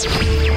Broadcasting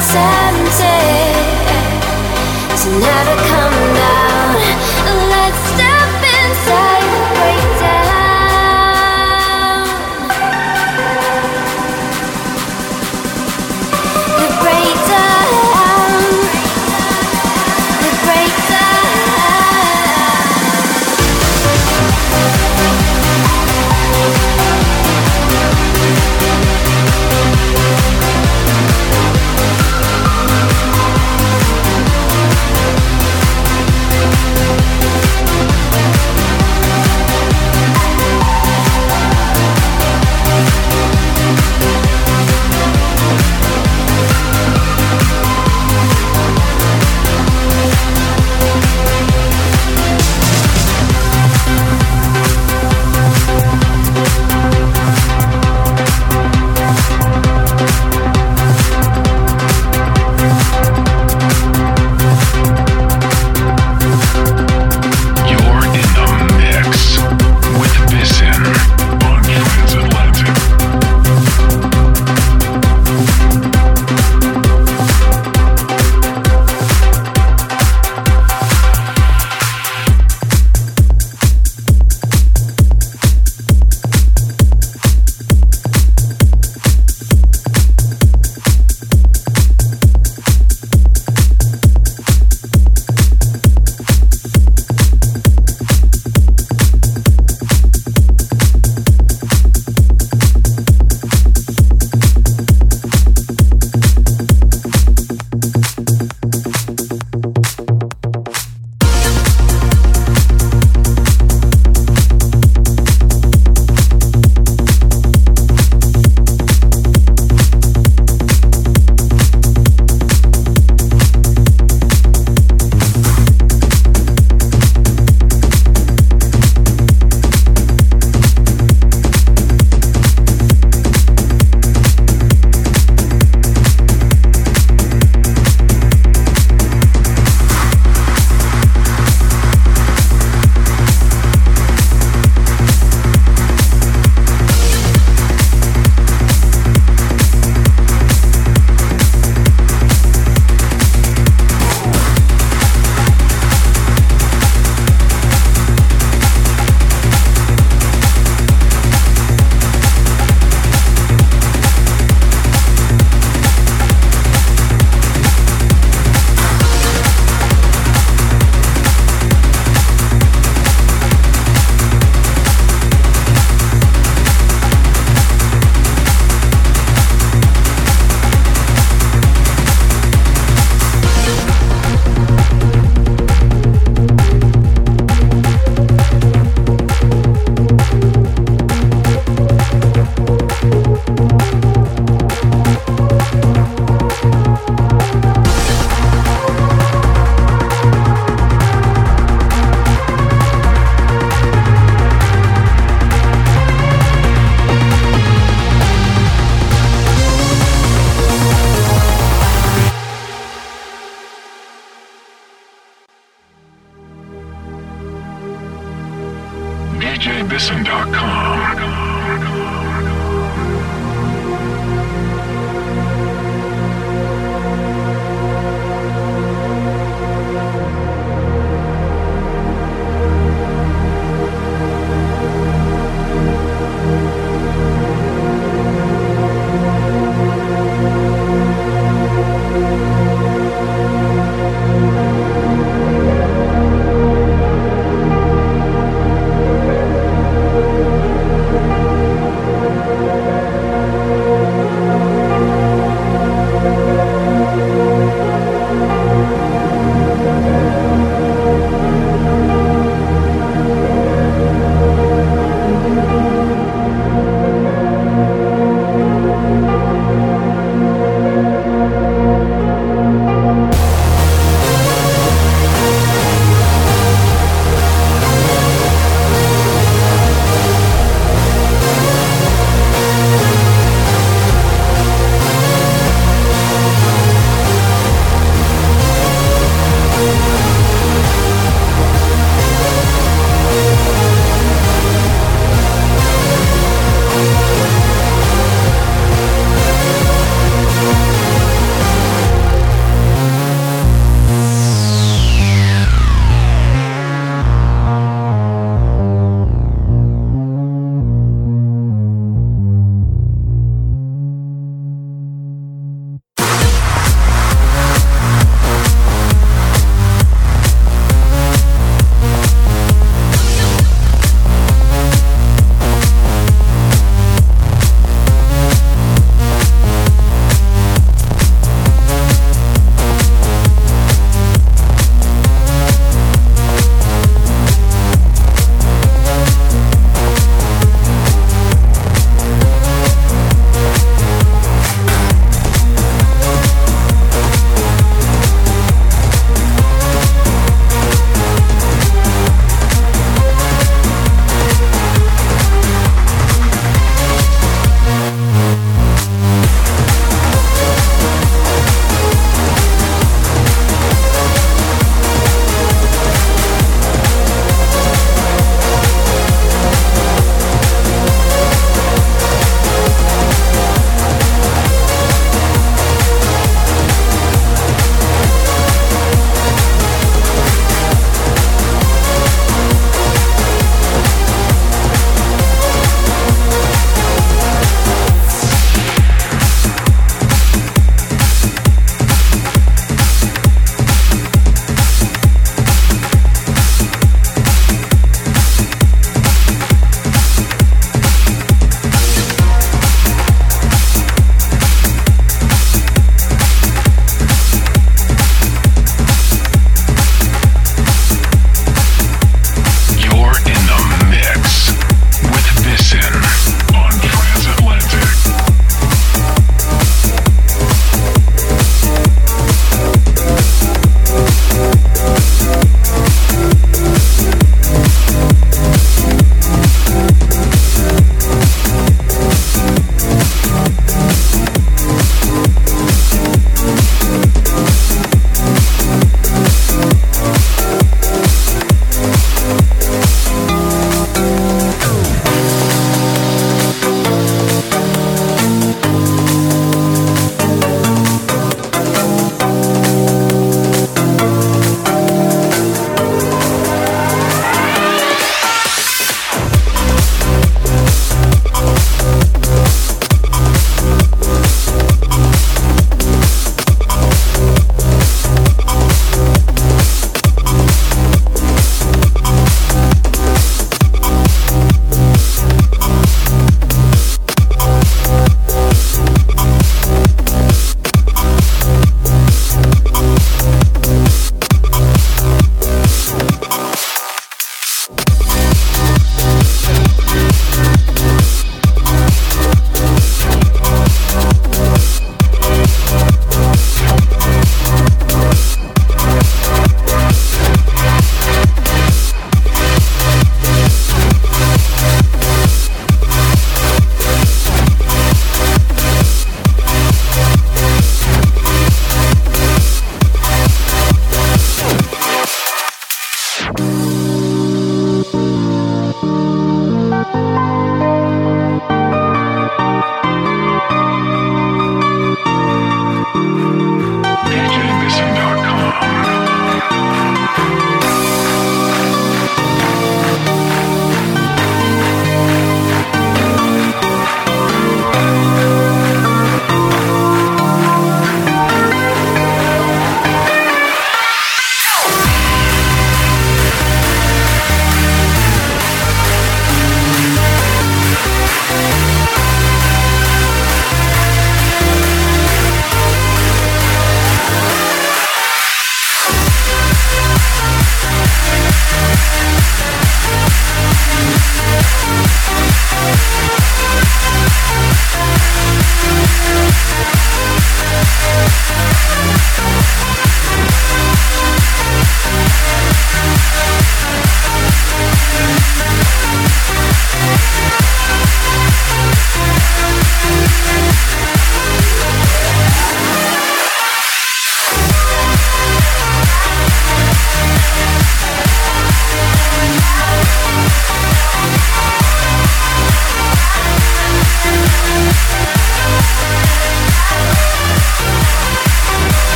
tempted to never come.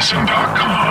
transatlanticmedicine.com.